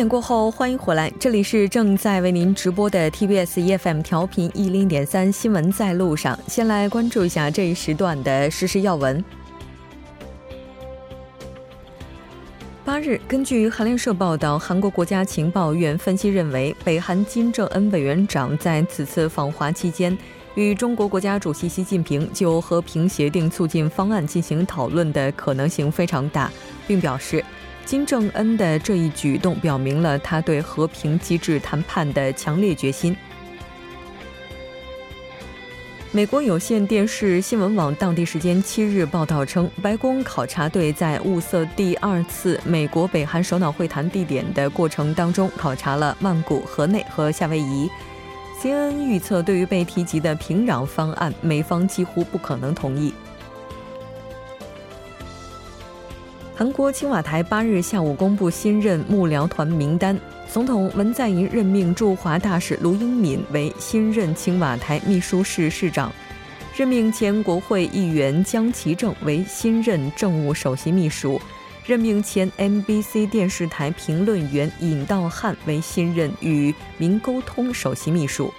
点过后，欢迎回来，这里是正在为您直播的 TBS EFM 调频一零点三新闻在路上。先来关注一下这一时段的实时要闻。八日，根据韩联社报道，韩国国家情报院分析认为，北韩金正恩委员长在此次访华期间，与中国国家主席习近平就和平协定促进方案进行讨论的可能性非常大，并表示。金正恩的这一举动表明了他对和平机制谈判的强烈决心。美国有线电视新闻网当地时间七日报道称，白宫考察队在物色第二次美国北韩首脑会谈地点的过程当中，考察了曼谷、河内和夏威夷。CNN 预测，对于被提及的平壤方案，美方几乎不可能同意。韩国青瓦台八日下午公布新任幕僚团名单，总统文在寅任命驻华大使卢英敏为新任青瓦台秘书室室长，任命前国会议员江其正为新任政务首席秘书，任命前 MBC 电视台评论员尹道汉为新任与民沟通首席秘书。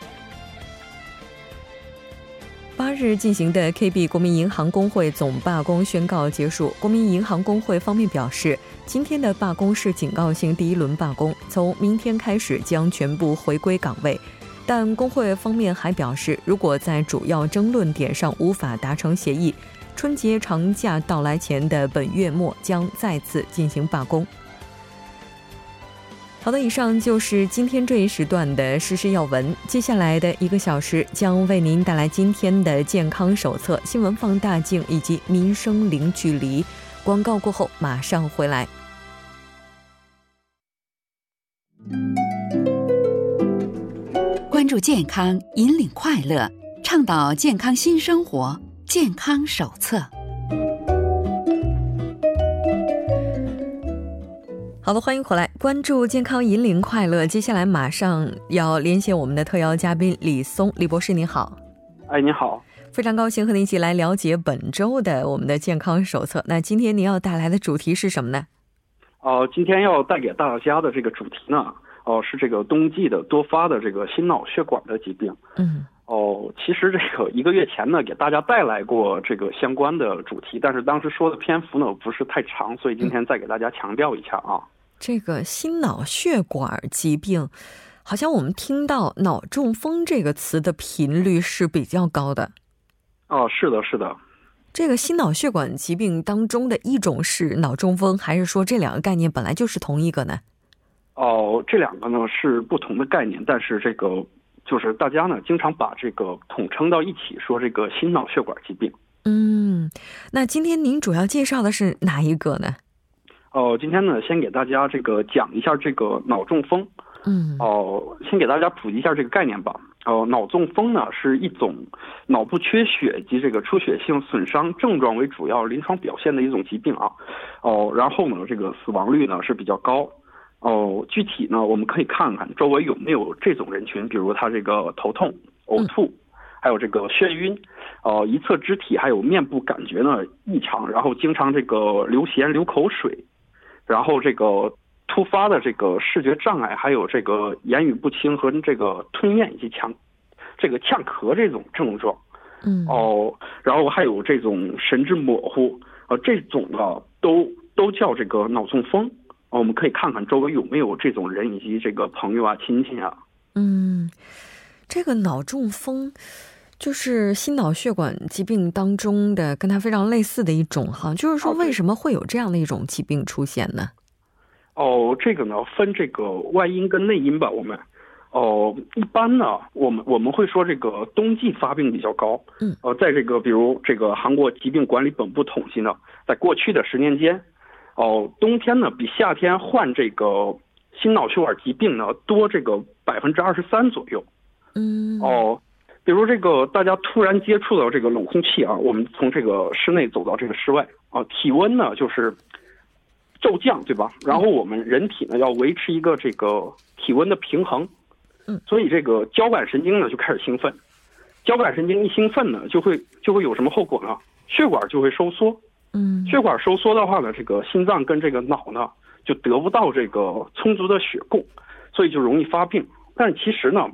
八日进行的 KB 国民银行工会总罢工宣告结束。国民银行工会方面表示，今天的罢工是警告性第一轮罢工，从明天开始将全部回归岗位。但工会方面还表示，如果在主要争论点上无法达成协议，春节长假到来前的本月末将再次进行罢工。好的，以上就是今天这一时段的实时要闻。接下来的一个小时将为您带来今天的健康手册、新闻放大镜以及民生零距离。广告过后马上回来。关注健康，引领快乐，倡导健康新生活。健康手册。好的，欢迎回来，关注健康，引领快乐。接下来马上要连线我们的特邀嘉宾李松，李博士您好。哎，你好，非常高兴和您一起来了解本周的我们的健康手册。那今天您要带来的主题是什么呢？哦，今天要带给大家的这个主题呢，哦，是这个冬季的多发的这个心脑血管的疾病。嗯。哦，其实这个一个月前呢，给大家带来过这个相关的主题，但是当时说的篇幅呢不是太长，所以今天再给大家强调一下啊。这个心脑血管疾病，好像我们听到脑中风这个词的频率是比较高的。哦，是的，是的。这个心脑血管疾病当中的一种是脑中风，还是说这两个概念本来就是同一个呢？哦，这两个呢是不同的概念，但是这个。就是大家呢，经常把这个统称到一起，说这个心脑血管疾病。嗯，那今天您主要介绍的是哪一个呢？哦，今天呢，先给大家这个讲一下这个脑中风。嗯。哦，先给大家普及一下这个概念吧。哦，脑中风呢是一种脑部缺血及这个出血性损伤症状为主要临床表现的一种疾病啊。哦，然后呢，这个死亡率呢是比较高。哦，具体呢，我们可以看看周围有没有这种人群，比如他这个头痛、呕吐，还有这个眩晕，呃，一侧肢体还有面部感觉呢异常，然后经常这个流涎、流口水，然后这个突发的这个视觉障碍，还有这个言语不清和这个吞咽以及呛，这个呛咳这种症状，嗯，哦，然后还有这种神志模糊，呃，这种的都都叫这个脑中风。我们可以看看周围有没有这种人，以及这个朋友啊、亲戚啊。嗯，这个脑中风就是心脑血管疾病当中的跟它非常类似的一种哈。就是说，为什么会有这样的一种疾病出现呢？哦，这个呢分这个外因跟内因吧。我们哦，一般呢，我们我们会说这个冬季发病比较高。嗯。呃，在这个比如这个韩国疾病管理本部统计呢，在过去的十年间。哦，冬天呢比夏天患这个心脑血管疾病呢多这个百分之二十三左右。嗯。哦，比如这个大家突然接触到这个冷空气啊，我们从这个室内走到这个室外啊，体温呢就是骤降，对吧？然后我们人体呢要维持一个这个体温的平衡。嗯。所以这个交感神经呢就开始兴奋，交感神经一兴奋呢就会就会有什么后果呢？血管就会收缩。嗯，血管收缩的话呢，这个心脏跟这个脑呢就得不到这个充足的血供，所以就容易发病。但是其实呢，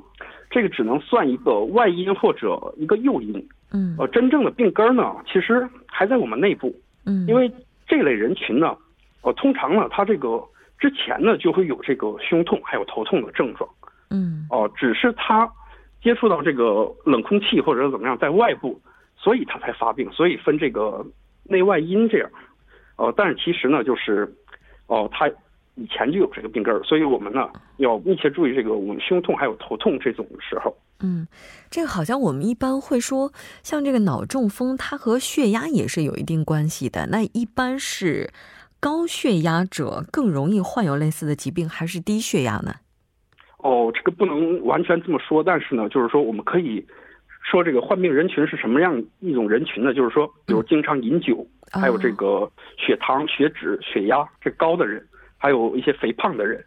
这个只能算一个外因或者一个诱因。嗯呃，真正的病根儿呢，其实还在我们内部。嗯，因为这类人群呢，呃，通常呢，他这个之前呢就会有这个胸痛还有头痛的症状。嗯哦、只是他接触到这个冷空气或者怎么样，在外部，所以他才发病，所以分这个内外因这样。呃，但是其实呢，就是哦、他以前就有这个病根儿，所以我们呢要密切注意这个我们胸痛还有头痛这种时候。嗯，这个好像我们一般会说，像这个脑中风，它和血压也是有一定关系的。那一般是高血压者更容易患有类似的疾病，还是低血压呢？哦，这个不能完全这么说，但是呢，就是说我们可以说这个患病人群是什么样一种人群呢？就是说，比如经常饮酒，还有这个血糖、血脂、血压这高的人，还有一些肥胖的人，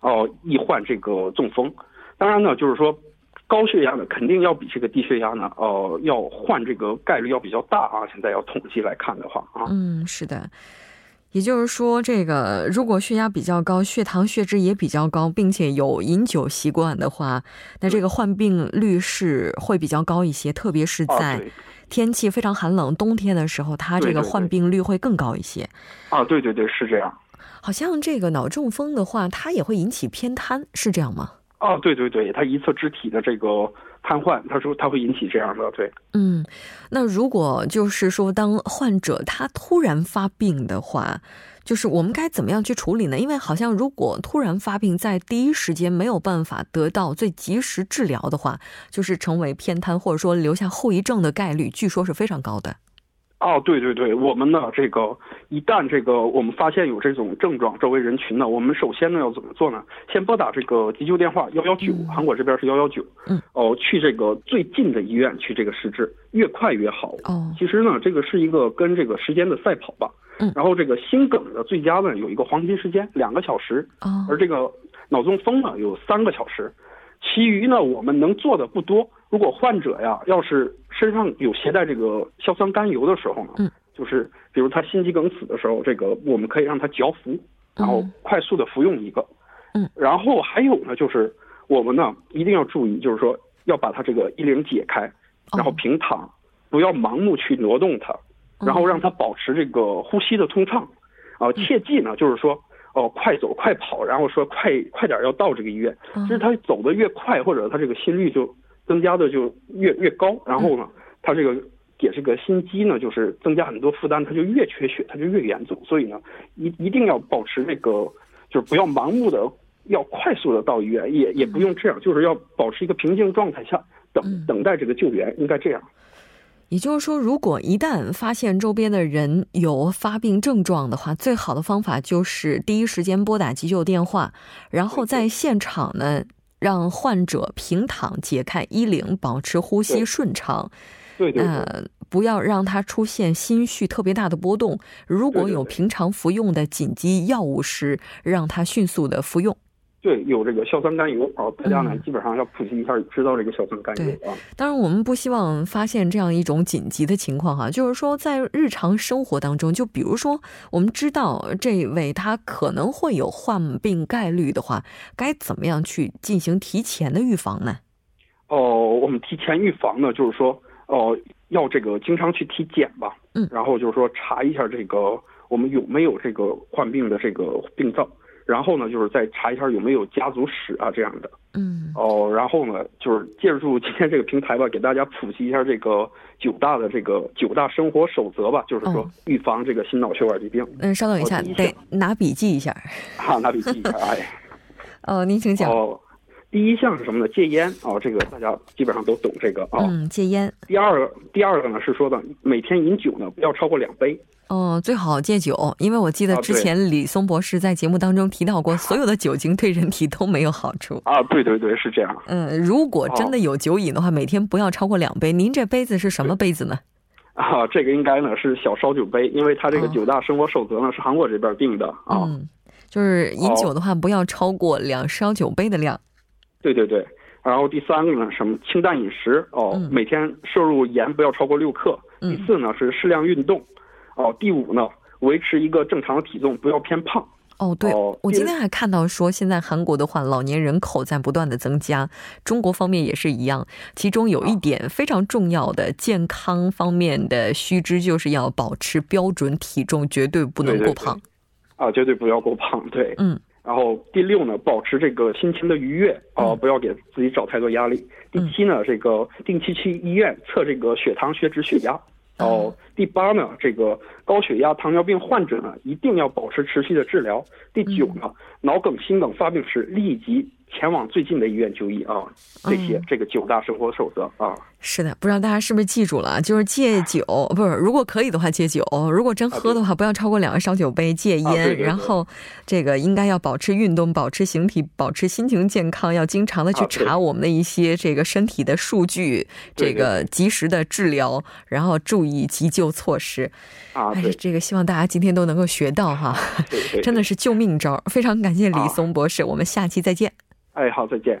哦，易患这个中风。当然呢，就是说高血压呢，肯定要比这个低血压呢，呃，要患这个概率要比较大啊。现在要统计来看的话啊，嗯，是的。也就是说，这个如果血压比较高，血糖、血脂也比较高，并且有饮酒习惯的话，那这个患病率是会比较高一些，特别是啊在天气非常寒冷、冬天的时候，它这个患病率会更高一些。啊，对对对，是这样。好像这个脑中风的话，它也会引起偏瘫，是这样吗？哦，对对对，它一侧肢体的这个瘫痪，他说它会引起这样的，对。嗯，那如果就是说，当患者他突然发病的话，就是我们该怎么样去处理呢？因为好像如果突然发病，在第一时间没有办法得到最及时治疗的话，就是成为偏瘫或者说留下后遗症的概率，据说是非常高的。哦，对对对，我们呢，这个一旦这个我们发现有这种症状，周围人群呢，我们首先呢要怎么做呢？先拨打这个急救电话幺幺九，韩国这边是幺幺九，嗯，哦，去这个最近的医院去这个施治，越快越好。哦，其实呢，这个是一个跟这个时间的赛跑吧。嗯然后这个心梗的最佳呢有一个黄金时间两个小时，哦，而这个脑中风呢有三个小时，其余呢我们能做的不多。如果患者呀要是身上有携带这个硝酸甘油的时候呢，嗯，就是比如他心肌梗死的时候，这个我们可以让他嚼服，然后快速的服用一个，嗯，然后还有呢就是我们呢一定要注意，就是说要把他这个衣领解开，然后哦平躺，不要盲目去挪动它。然后让他保持这个呼吸的通畅，啊、切记呢，就是说，哦、快走快跑，然后说快快点要到这个医院，嗯就是他走得越快，或者他这个心率就增加的就越越高，然后呢，他这个也这个心肌呢就是增加很多负担，他就越缺血，他就越严重，所以呢，一一定要保持这个，就是不要盲目的要快速的到医院，也也不用这样，就是要保持一个平静状态下等嗯。等待这个救援，应该这样。也就是说，如果一旦发现周边的人有发病症状的话，最好的方法就是第一时间拨打急救电话，然后在现场呢，让患者平躺，解开衣领，保持呼吸顺畅。对对对。呃，不要让他出现心绪特别大的波动。如果有平常服用的紧急药物时，让他迅速的服用。对，有这个硝酸甘油啊，大家呢嗯基本上要普及一下，知道这个硝酸甘油啊。当然，我们不希望发现这样一种紧急的情况哈，就是说在日常生活当中，就比如说我们知道这位他可能会有患病概率的话，该怎么样去进行提前的预防呢？哦，我们提前预防呢，就是说，哦，要这个经常去体检吧，嗯然后就是说查一下这个我们有没有这个患病的这个病灶，然后呢，就是再查一下有没有家族史啊这样的。嗯哦，然后呢，就是借助今天这个平台吧，给大家普及一下这个九大的这个九大生活守则吧，就是说哦预防这个心脑血管疾病。嗯，稍等一下，得拿笔记一下。哈，拿笔记一下，哎。哦，您请讲。哦，第一项是什么呢？戒烟哦，这个大家基本上都懂这个啊。嗯，戒烟。第二个，第二个呢是说的每天饮酒呢不要超过两杯。哦，最好戒酒，因为我记得之前李松博士在节目当中提到过，所有的酒精对人体都没有好处。啊，对对对，是这样。嗯，如果真哦的有酒瘾的话，每天不要超过两杯。您这杯子是什么杯子呢？啊，这个应该呢是小烧酒杯，因为它这个哦九大生活守则呢是韩国这边定的啊。嗯，就是饮酒的话，不要超过两烧酒杯的量。对对对。然后第三个呢，什么清淡饮食哦，嗯每天摄入盐不要超过六克。嗯第四呢是适量运动，哦，第五呢维持一个正常的体重，不要偏胖。哦，对，我今天还看到说，现在韩国的话，老年人口在不断的增加，中国方面也是一样。其中有一点非常重要的健康方面的须知，就是要保持标准体重，绝对不能过胖。啊，绝对不要过胖，对。嗯。然后第六呢，保持这个心情的愉悦，啊，不要给自己找太多压力。第七呢，这个定期去医院测这个血糖、血脂、血压。哦，第八呢，这个高血压、糖尿病患者呢，一定要保持持续的治疗。第九呢，脑梗、心梗发病时立即。前往最近的医院就医啊，这些这个九大生活守则啊，是的，不知道大家是不是记住了？就是戒酒，不是如果可以的话戒酒，如果真喝的话，不要超过两个烧酒杯，戒烟，然后这个应该要保持运动，保持形体，保持心情健康，要经常的去查我们的一些这个身体的数据，这个及时的治疗，然后注意急救措施啊。这个希望大家今天都能够学到哈，真的是救命招。非常感谢李松博士，我们下期再见。哎，好，再见。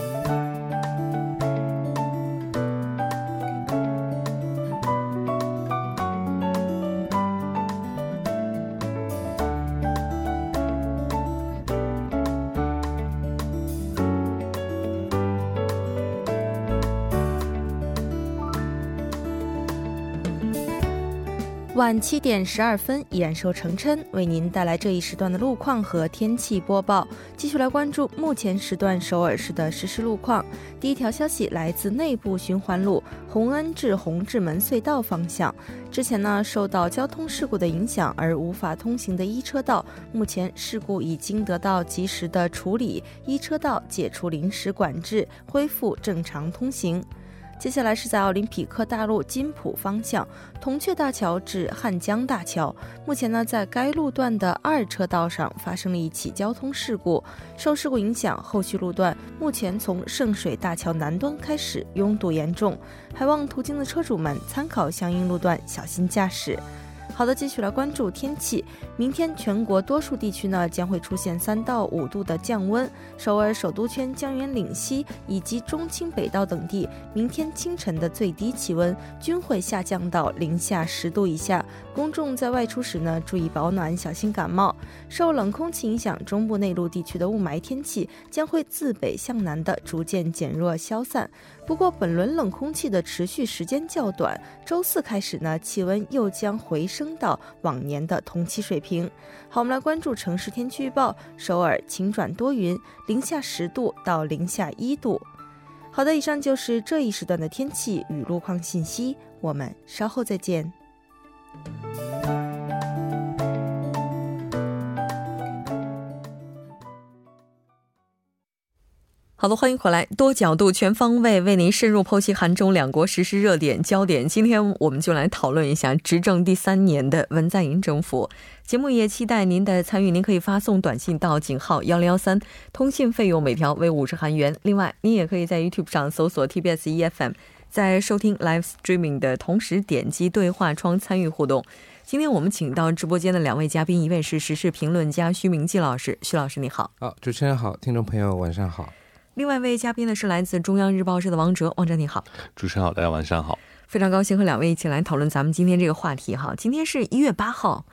晚七点十二分，依然受程琛为您带来这一时段的路况和天气播报。继续来关注目前时段首尔市的实时路况。第一条消息来自内部循环路洪恩至洪志门隧道方向，之前呢受到交通事故的影响而无法通行的一车道，目前事故已经得到及时的处理，一车道解除临时管制，恢复正常通行。接下来是在奥林匹克大陆金浦方向，铜雀大桥至汉江大桥。目前呢，在该路段的二车道上发生了一起交通事故，受事故影响，后续路段目前从圣水大桥南端开始拥堵严重，还望途经的车主们参考相应路段，小心驾驶。好的，继续来关注天气。明天全国多数地区呢将会出现三到五度的降温，首尔首都圈、江原岭西以及中清北道等地，明天清晨的最低气温均会下降到零下十度以下。公众在外出时呢，注意保暖，小心感冒。受冷空气影响，中部内陆地区的雾霾天气将会自北向南的逐渐减弱消散。不过，本轮冷空气的持续时间较短，周四开始呢，气温又将回升到往年的同期水平。好，我们来关注城市天气预报：首尔晴转多云，零下十度到零下一度。好的，以上就是这一时段的天气与路况信息，我们稍后再见。好的，欢迎回来，多角度、全方位为您深入剖析韩中两国实时热点焦点。今天我们就来讨论一下执政第三年的文在寅政府。节目也期待您的参与，您可以发送短信到井号幺零幺三，通信费用每条为五十韩元。另外，您也可以在 YouTube 上搜索 TBS EFM，在收听 Live Streaming 的同时点击对话窗参与互动。今天我们请到直播间的两位嘉宾，一位是时事评论家徐明季老师，徐老师你好。好，主持人好，听众朋友晚上好。另外一位嘉宾呢是来自中央日报社的王哲，王哲你好，主持人好，大家晚上好，非常高兴和两位一起来讨论咱们今天这个话题哈。今天是一月八号。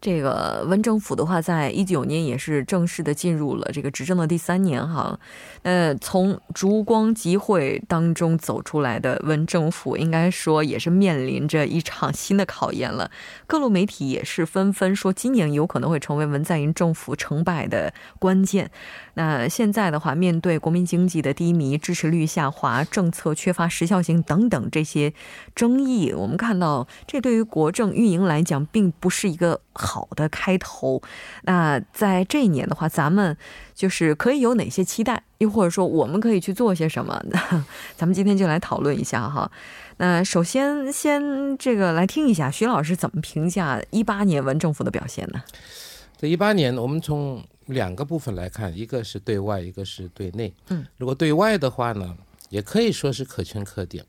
这个文政府的话，在一九年也是正式的进入了这个执政的第三年哈。呃，从烛光集会当中走出来的文政府，应该说也是面临着一场新的考验了。各路媒体也是纷纷说，今年有可能会成为文在寅政府成败的关键。那现在的话，面对国民经济的低迷、支持率下滑、政策缺乏时效性等等这些争议，我们看到这对于国政运营来讲，并不是一个好的开头。那在这一年的话，咱们就是可以有哪些期待？又或者说，我们可以去做些什么？咱们今天就来讨论一下哈。那首先，先这个来听一下徐老师怎么评价一八年文政府的表现呢？这一八年，我们从两个部分来看，一个是对外，一个是对内。嗯，如果对外的话呢，也可以说是可圈可点。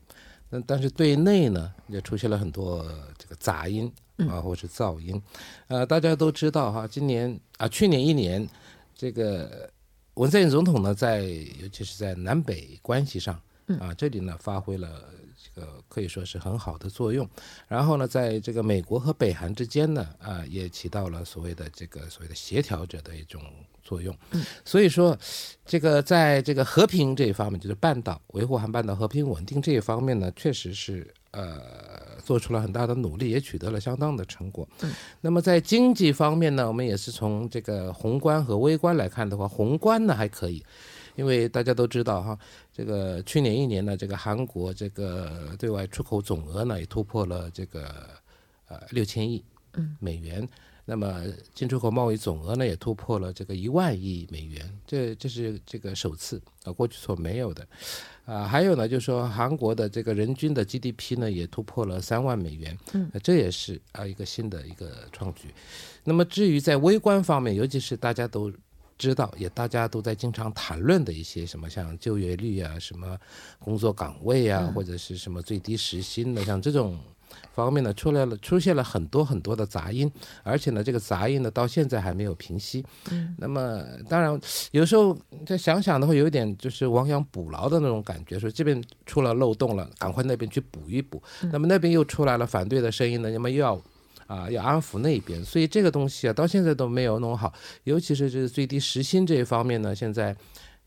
那但是对内呢，也出现了很多这个杂音啊，或是噪音。呃，大家都知道哈，今年啊，去年一年，这个文在寅总统呢，在尤其是在南北关系上啊，这里呢发挥了这个可以说是很好的作用。然后呢，在这个美国和北韩之间呢，啊，也起到了所谓的这个所谓的协调者的一种作用。所以说，这个在这个和平这一方面，就是半岛维护韩半岛和平稳定这一方面呢，确实是呃做出了很大的努力，也取得了相当的成果。那么在经济方面呢，我们也是从这个宏观和微观来看的话，宏观呢还可以。因为大家都知道哈，这个去年一年呢，这个韩国这个对外出口总额呢也突破了这个呃六千亿美元，那么进出口贸易总额呢也突破了这个一万亿美元，这这是这个首次啊，过去所没有的啊。还有呢，就是说韩国的这个人均的 GDP 呢也突破了三万美元，嗯，这也是啊一个新的一个创举。那么至于在微观方面，尤其是大家都。知道也大家都在经常谈论的一些什么像就业率啊，什么工作岗位啊，或者是什么最低时薪的，像这种方面呢，出来了出现了很多很多的杂音，而且呢，这个杂音呢到现在还没有平息。嗯，那么当然有时候再想想的话，有一点就是亡羊补牢的那种感觉，说这边出了漏洞了，赶快那边去补一补。那么那边又出来了反对的声音呢，那么又要。啊，要安抚那边，所以这个东西啊，到现在都没有弄好。尤其是这个最低时薪这一方面呢，现在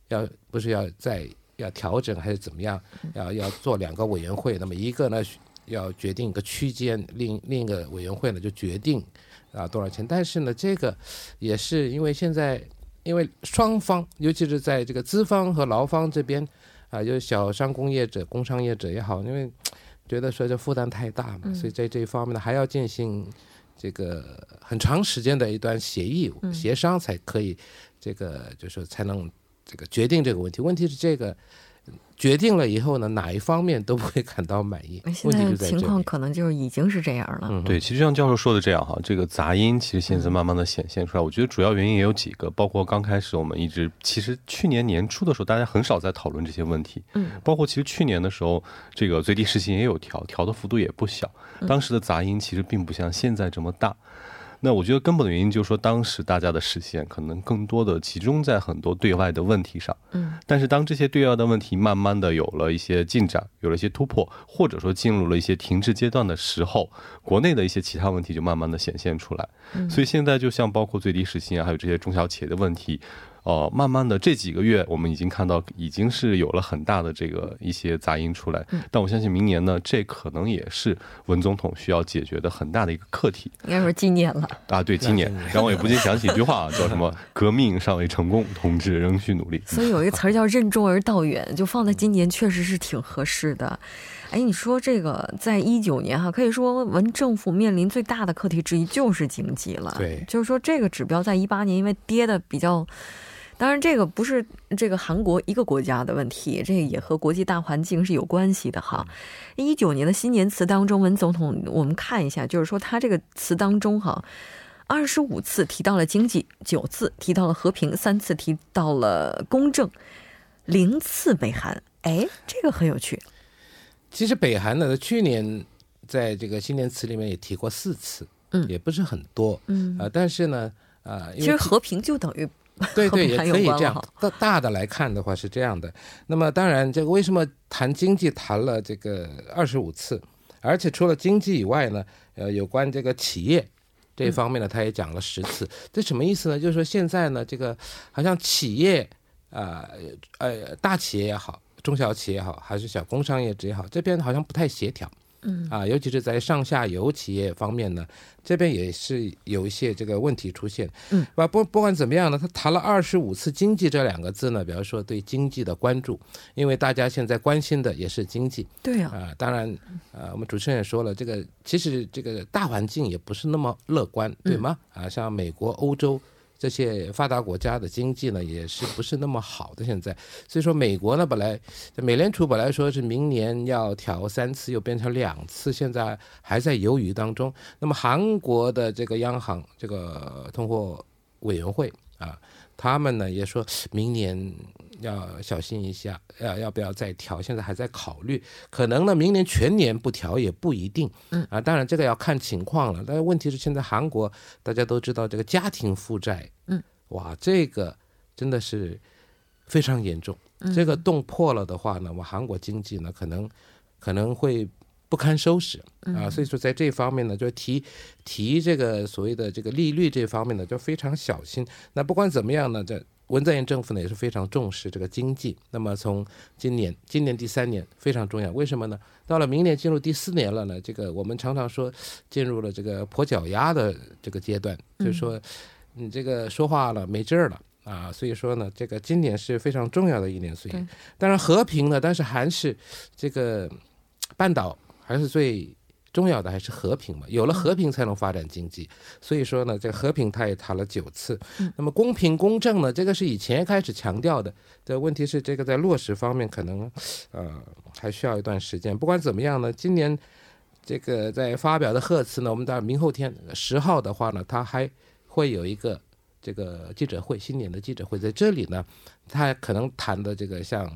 要不是要再要调整还是怎么样？要要做两个委员会，那么一个呢要决定一个区间，另另一个委员会呢就决定啊多少钱。但是呢，这个也是因为现在因为双方，尤其是在这个资方和劳方这边啊，就是小商工业者、工商业者也好，因为。觉得说这负担太大嘛，所以在这一方面呢，还要进行这个很长时间的一段协议协商才可以，这个就是才能这个决定这个问题。问题是这个。决定了以后呢，哪一方面都不会感到满意。现在情况可能就是已经是这样了。嗯对，其实像教授说的这样哈，这个杂音其实现在慢慢的显现出来。我觉得主要原因也有几个，包括刚开始我们一直其实去年年初的时候，大家很少在讨论这些问题。嗯，包括其实去年的时候，这个最低时薪也有调，调的幅度也不小。当时的杂音其实并不像现在这么大。那我觉得根本的原因就是说，当时大家的视线可能更多的集中在很多对外的问题上。嗯，但是当这些对外的问题慢慢的有了一些进展，有了一些突破，或者说进入了一些停滞阶段的时候，国内的一些其他问题就慢慢的显现出来。嗯，所以现在就像包括最低时薪啊，还有这些中小企业的问题。哦，慢慢的这几个月，我们已经看到已经是有了很大的这个一些杂音出来。但我相信明年呢，这可能也是文总统需要解决的很大的一个课题。应该说今年了啊，对，今年。然后我也不禁想起一句话，叫什么“革命尚未成功，同志仍需努力”。所以有一个词儿叫“任重而道远”，就放在今年确实是挺合适的。哎，你说这个在一九年哈，可以说文政府面临最大的课题之一就是经济了。对，就是说这个指标在一八年因为跌的比较。当然，这个不是这个韩国一个国家的问题，这也和国际大环境是有关系的哈。一九年的新年词当中，文总统，我们看一下，就是说他这个词当中哈，二十五次提到了经济，九次提到了和平，三次提到了公正，零次北韩。哎，这个很有趣。其实北韩呢，去年在这个新年词里面也提过四次，嗯，也不是很多，嗯啊，但是呢，啊，其实和平就等于。对 对，也可以这样。大大的来看的话是这样的。那么当然，这个为什么谈经济谈了这个二十五次，而且除了经济以外呢，呃，有关这个企业这方面呢，他也讲了十次。这什么意思呢？就是说现在呢，这个好像企业啊，呃，大企业也好，中小企业也好，还是小工商业者也好，这边好像不太协调。嗯啊，尤其是在上下游企业方面呢，这边也是有一些这个问题出现。嗯，不不不管怎么样呢，他谈了二十五次“经济”这两个字呢，比方说对经济的关注，因为大家现在关心的也是经济。对啊。啊，当然，呃，我们主持人也说了，这个其实这个大环境也不是那么乐观，对吗？啊，像美国、欧洲。这些发达国家的经济呢，也是不是那么好的现在，所以说美国呢，本来美联储本来说是明年要调三次，又变成两次，现在还在犹豫当中。那么韩国的这个央行这个通货委员会啊，他们呢也说明年。要小心一下，要要不要再调？现在还在考虑，可能呢，明年全年不调也不一定。嗯啊，当然这个要看情况了。但是问题是，现在韩国大家都知道，这个家庭负债，嗯，哇，这个真的是非常严重这个洞破了的话呢，我们韩国经济呢可能可能会不堪收拾啊。所以说在这方面呢，就提提这个所谓的这个利率这方面呢，就非常小心。那不管怎么样呢，这文在寅政府呢也是非常重视这个经济。那么从今年今年第三年非常重要，为什么呢？到了明年进入第四年了呢？这个我们常常说进入了这个跛脚鸭的这个阶段，就是说你这个说话了没劲儿了。啊，所以说呢，这个今年是非常重要的一年，所以当然和平呢，但是还是这个半岛还是最重要的，还是和平嘛。有了和平才能发展经济，所以说呢，这个和平他也谈了九次。那么公平公正呢，这个是以前开始强调的，的问题是这个在落实方面可能呃还需要一段时间。不管怎么样呢，今年这个在发表的贺词呢，我们到明后天十号的话呢，他还会有一个。这个记者会，新年的记者会在这里呢，他可能谈的这个像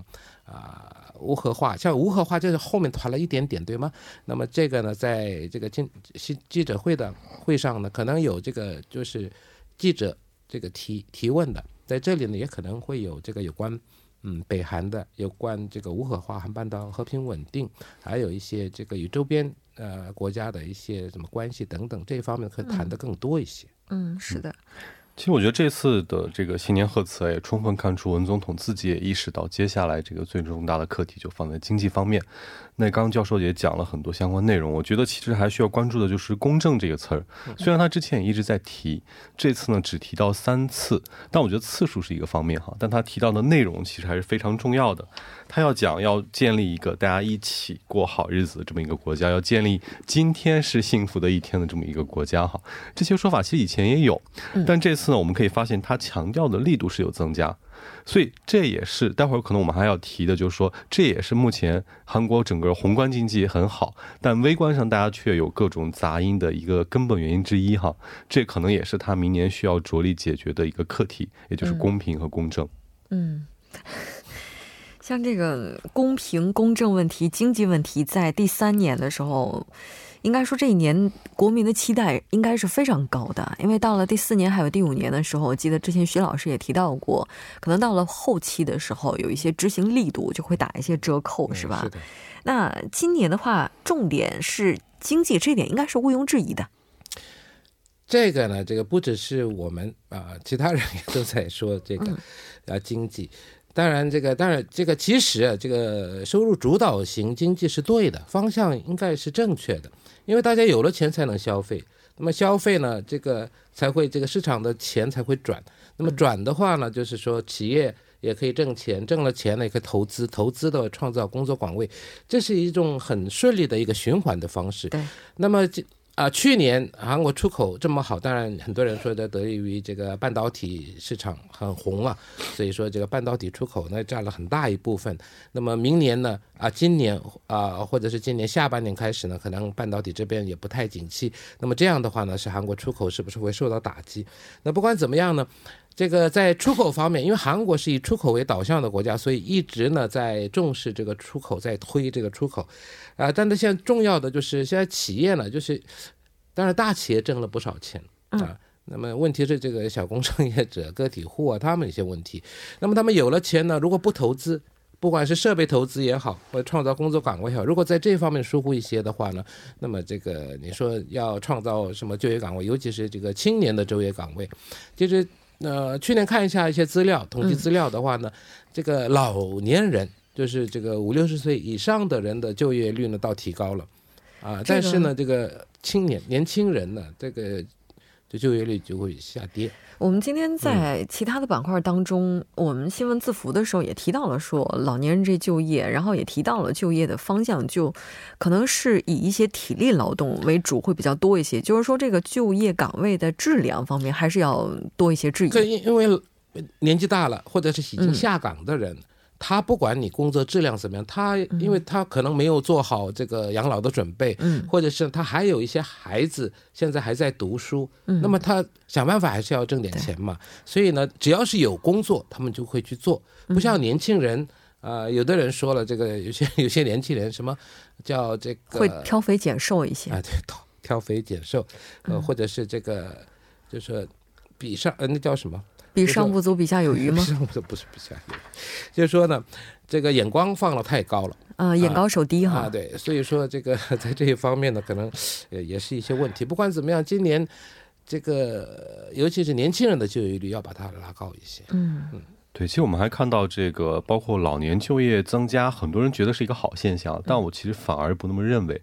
啊无核化，像无核化就是后面谈了一点点，对吗？那么这个呢，在这个记记记者会的会上呢，可能有这个就是记者这个提提问的，在这里呢，也可能会有这个有关嗯北韩的，有关这个无核化、韩半岛和平稳定，还有一些这个与周边呃国家的一些什么关系等等这一方面，可以谈的更多一些。嗯，是的。其实我觉得这次的这个新年贺词也充分看出文总统自己也意识到，接下来这个最重大的课题就放在经济方面。那刚刚教授也讲了很多相关内容，我觉得其实还需要关注的就是“公正”这个词儿。虽然他之前也一直在提，这次呢只提到三次，但我觉得次数是一个方面哈，但他提到的内容其实还是非常重要的。他要讲要建立一个大家一起过好日子的这么一个国家，要建立今天是幸福的一天的这么一个国家哈。这些说法其实以前也有，但这次呢，我们可以发现他强调的力度是有增加。所以这也是待会儿可能我们还要提的，就是说这也是目前韩国整个宏观经济很好，但微观上大家却有各种杂音的一个根本原因之一哈。这可能也是他明年需要着力解决的一个课题，也就是公平和公正。嗯，像这个公平公正问题、经济问题，在第三年的时候。应该说这一年国民的期待应该是非常高的，因为到了第四年还有第五年的时候，我记得之前徐老师也提到过，可能到了后期的时候，有一些执行力度就会打一些折扣，是吧？是的。那今年的话，重点是经济，这点应该是毋庸置疑的。这个呢，这个不只是我们啊，其他人也都在说这个啊经济。当然，这个当然，这个其实这个收入主导型经济是对的，方向应该是正确的，因为大家有了钱才能消费，那么消费呢，这个才会这个市场的钱才会转，那么转的话呢，就是说企业也可以挣钱，挣了钱呢也可以投资，投资的创造工作岗位，这是一种很顺利的一个循环的方式。对，那么这。啊，去年韩国出口这么好，当然很多人说的得益于这个半导体市场很红啊，所以说这个半导体出口呢占了很大一部分。那么明年呢，啊，今年啊，或者是今年下半年开始呢，可能半导体这边也不太景气。那么这样的话呢，是韩国出口是不是会受到打击？那不管怎么样呢？这个在出口方面，因为韩国是以出口为导向的国家，所以一直呢在重视这个出口，在推这个出口，啊，但是现在重要的就是现在企业呢，就是当然大企业挣了不少钱啊，那么问题是这个小工商业者、个体户啊，他们一些问题，那么他们有了钱呢，如果不投资，不管是设备投资也好，或者创造工作岗位也好，如果在这方面疏忽一些的话呢，那么这个你说要创造什么就业岗位，尤其是这个青年的就业岗位，其实。呃，去年看一下一些资料，统计资料的话呢，这个老年人，就是这个五六十岁以上的人的就业率呢，倒提高了，啊，但是呢，这个青年年轻人呢，这个。就就业率就会下跌。我们今天在其他的板块当中，我们新闻字符的时候也提到了说，老年人这就业，然后也提到了就业的方向，就可能是以一些体力劳动为主，会比较多一些。就是说，这个就业岗位的质量方面，还是要多一些质疑。因因为年纪大了，或者是已经下岗的人。他不管你工作质量怎么样，他因为他可能没有做好这个养老的准备，嗯，或者是他还有一些孩子现在还在读书，嗯，那么他想办法还是要挣点钱嘛。所以呢，只要是有工作，他们就会去做。不像年轻人，啊，有的人说了，这个有些有些年轻人什么叫这个会挑肥拣瘦一些啊？对，挑挑肥拣瘦，呃，或者是这个就是比上呃，那叫什么？比上不足，比下有余吗？上不足不是比下有余，就是说呢，这个眼光放的太高了。啊，眼高手低哈。对，所以说这个 在这一方面呢，可能呃也是一些问题。不管怎么样，今年这个尤其是年轻人的就业率要把它拉高一些。嗯嗯，对，其实我们还看到这个包括老年就业增加，很多人觉得是一个好现象，但我其实反而不那么认为，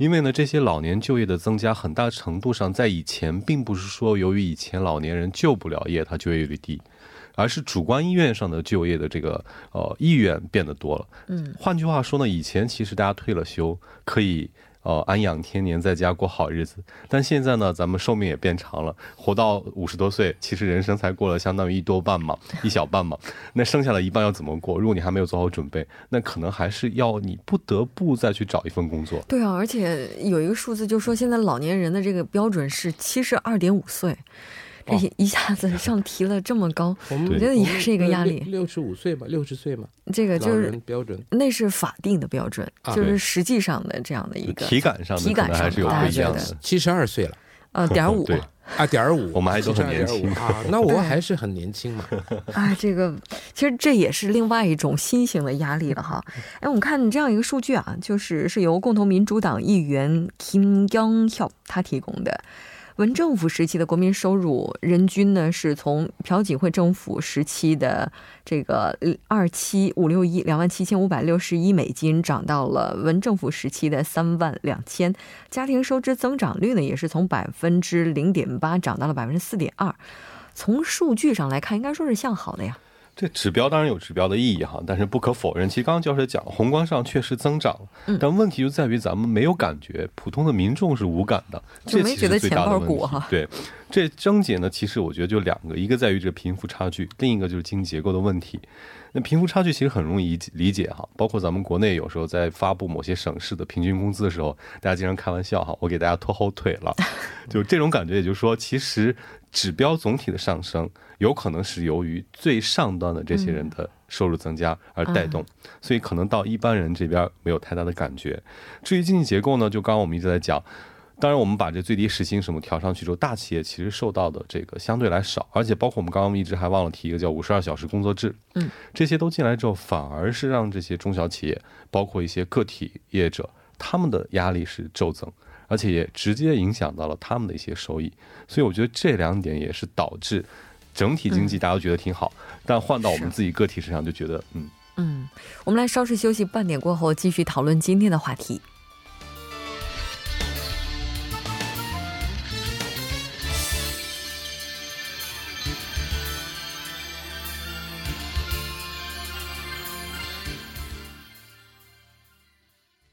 因为呢，这些老年就业的增加，很大程度上在以前并不是说由于以前老年人就不了业，他就业率低。而是主观意愿上的就业的这个呃意愿变得多了。嗯，换句话说呢，以前其实大家退了休可以呃安养天年，在家过好日子。但现在呢，咱们寿命也变长了，活到五十多岁，其实人生才过了相当于一多半嘛，一小半嘛。那剩下的一半要怎么过？如果你还没有做好准备，那可能还是要你不得不再去找一份工作。对啊，而且有一个数字，就是说现在老年人的这个标准是七十二点五岁。这一下子上提了这么高，我觉得也是一个压力。六十五岁吧，六十岁嘛，这个就是标准，那是法定的标准，就是实际上的这样的一个体感上的，体感上还是有不一样的。七十二岁了，呃，点五，啊，点五，我们还都很年轻啊，那我还是很年轻嘛。啊，这个其实这也是另外一种新型的压力了哈。哎，我们看这样一个数据啊，就是是由共同民主党议员 Kim Young-hyuk 他提供的。文政府时期的国民收入人均呢，是从朴槿惠政府时期的这个二七五六一两万七千五百六十一美金，涨到了文政府时期的三万两千。家庭收支增长率呢，也是从百分之零点八涨到了百分之四点二。从数据上来看，应该说是向好的呀。这指标当然有指标的意义哈，但是不可否认，其实刚刚教授讲，宏观上确实增长了，但问题就在于咱们没有感觉，普通的民众是无感的，这其实最大的问题。对，这症结呢，其实我觉得就两个，一个在于这贫富差距，另一个就是经济结构的问题。那贫富差距其实很容易理解哈，包括咱们国内有时候在发布某些省市的平均工资的时候，大家经常开玩笑哈，我给大家拖后腿了，就这种感觉，也就是说，其实指标总体的上升。有可能是由于最上端的这些人的收入增加而带动，所以可能到一般人这边没有太大的感觉。至于经济结构呢，就刚刚我们一直在讲，当然我们把这最低时薪什么调上去之后，大企业其实受到的这个相对来少，而且包括我们刚刚一直还忘了提一个叫五十二小时工作制，嗯，这些都进来之后，反而是让这些中小企业，包括一些个体业者，他们的压力是骤增，而且也直接影响到了他们的一些收益。所以我觉得这两点也是导致。整体经济大家都觉得挺好，但换到我们自己个体身上就觉得，嗯嗯，我们来稍事休息，半点过后继续讨论今天的话题。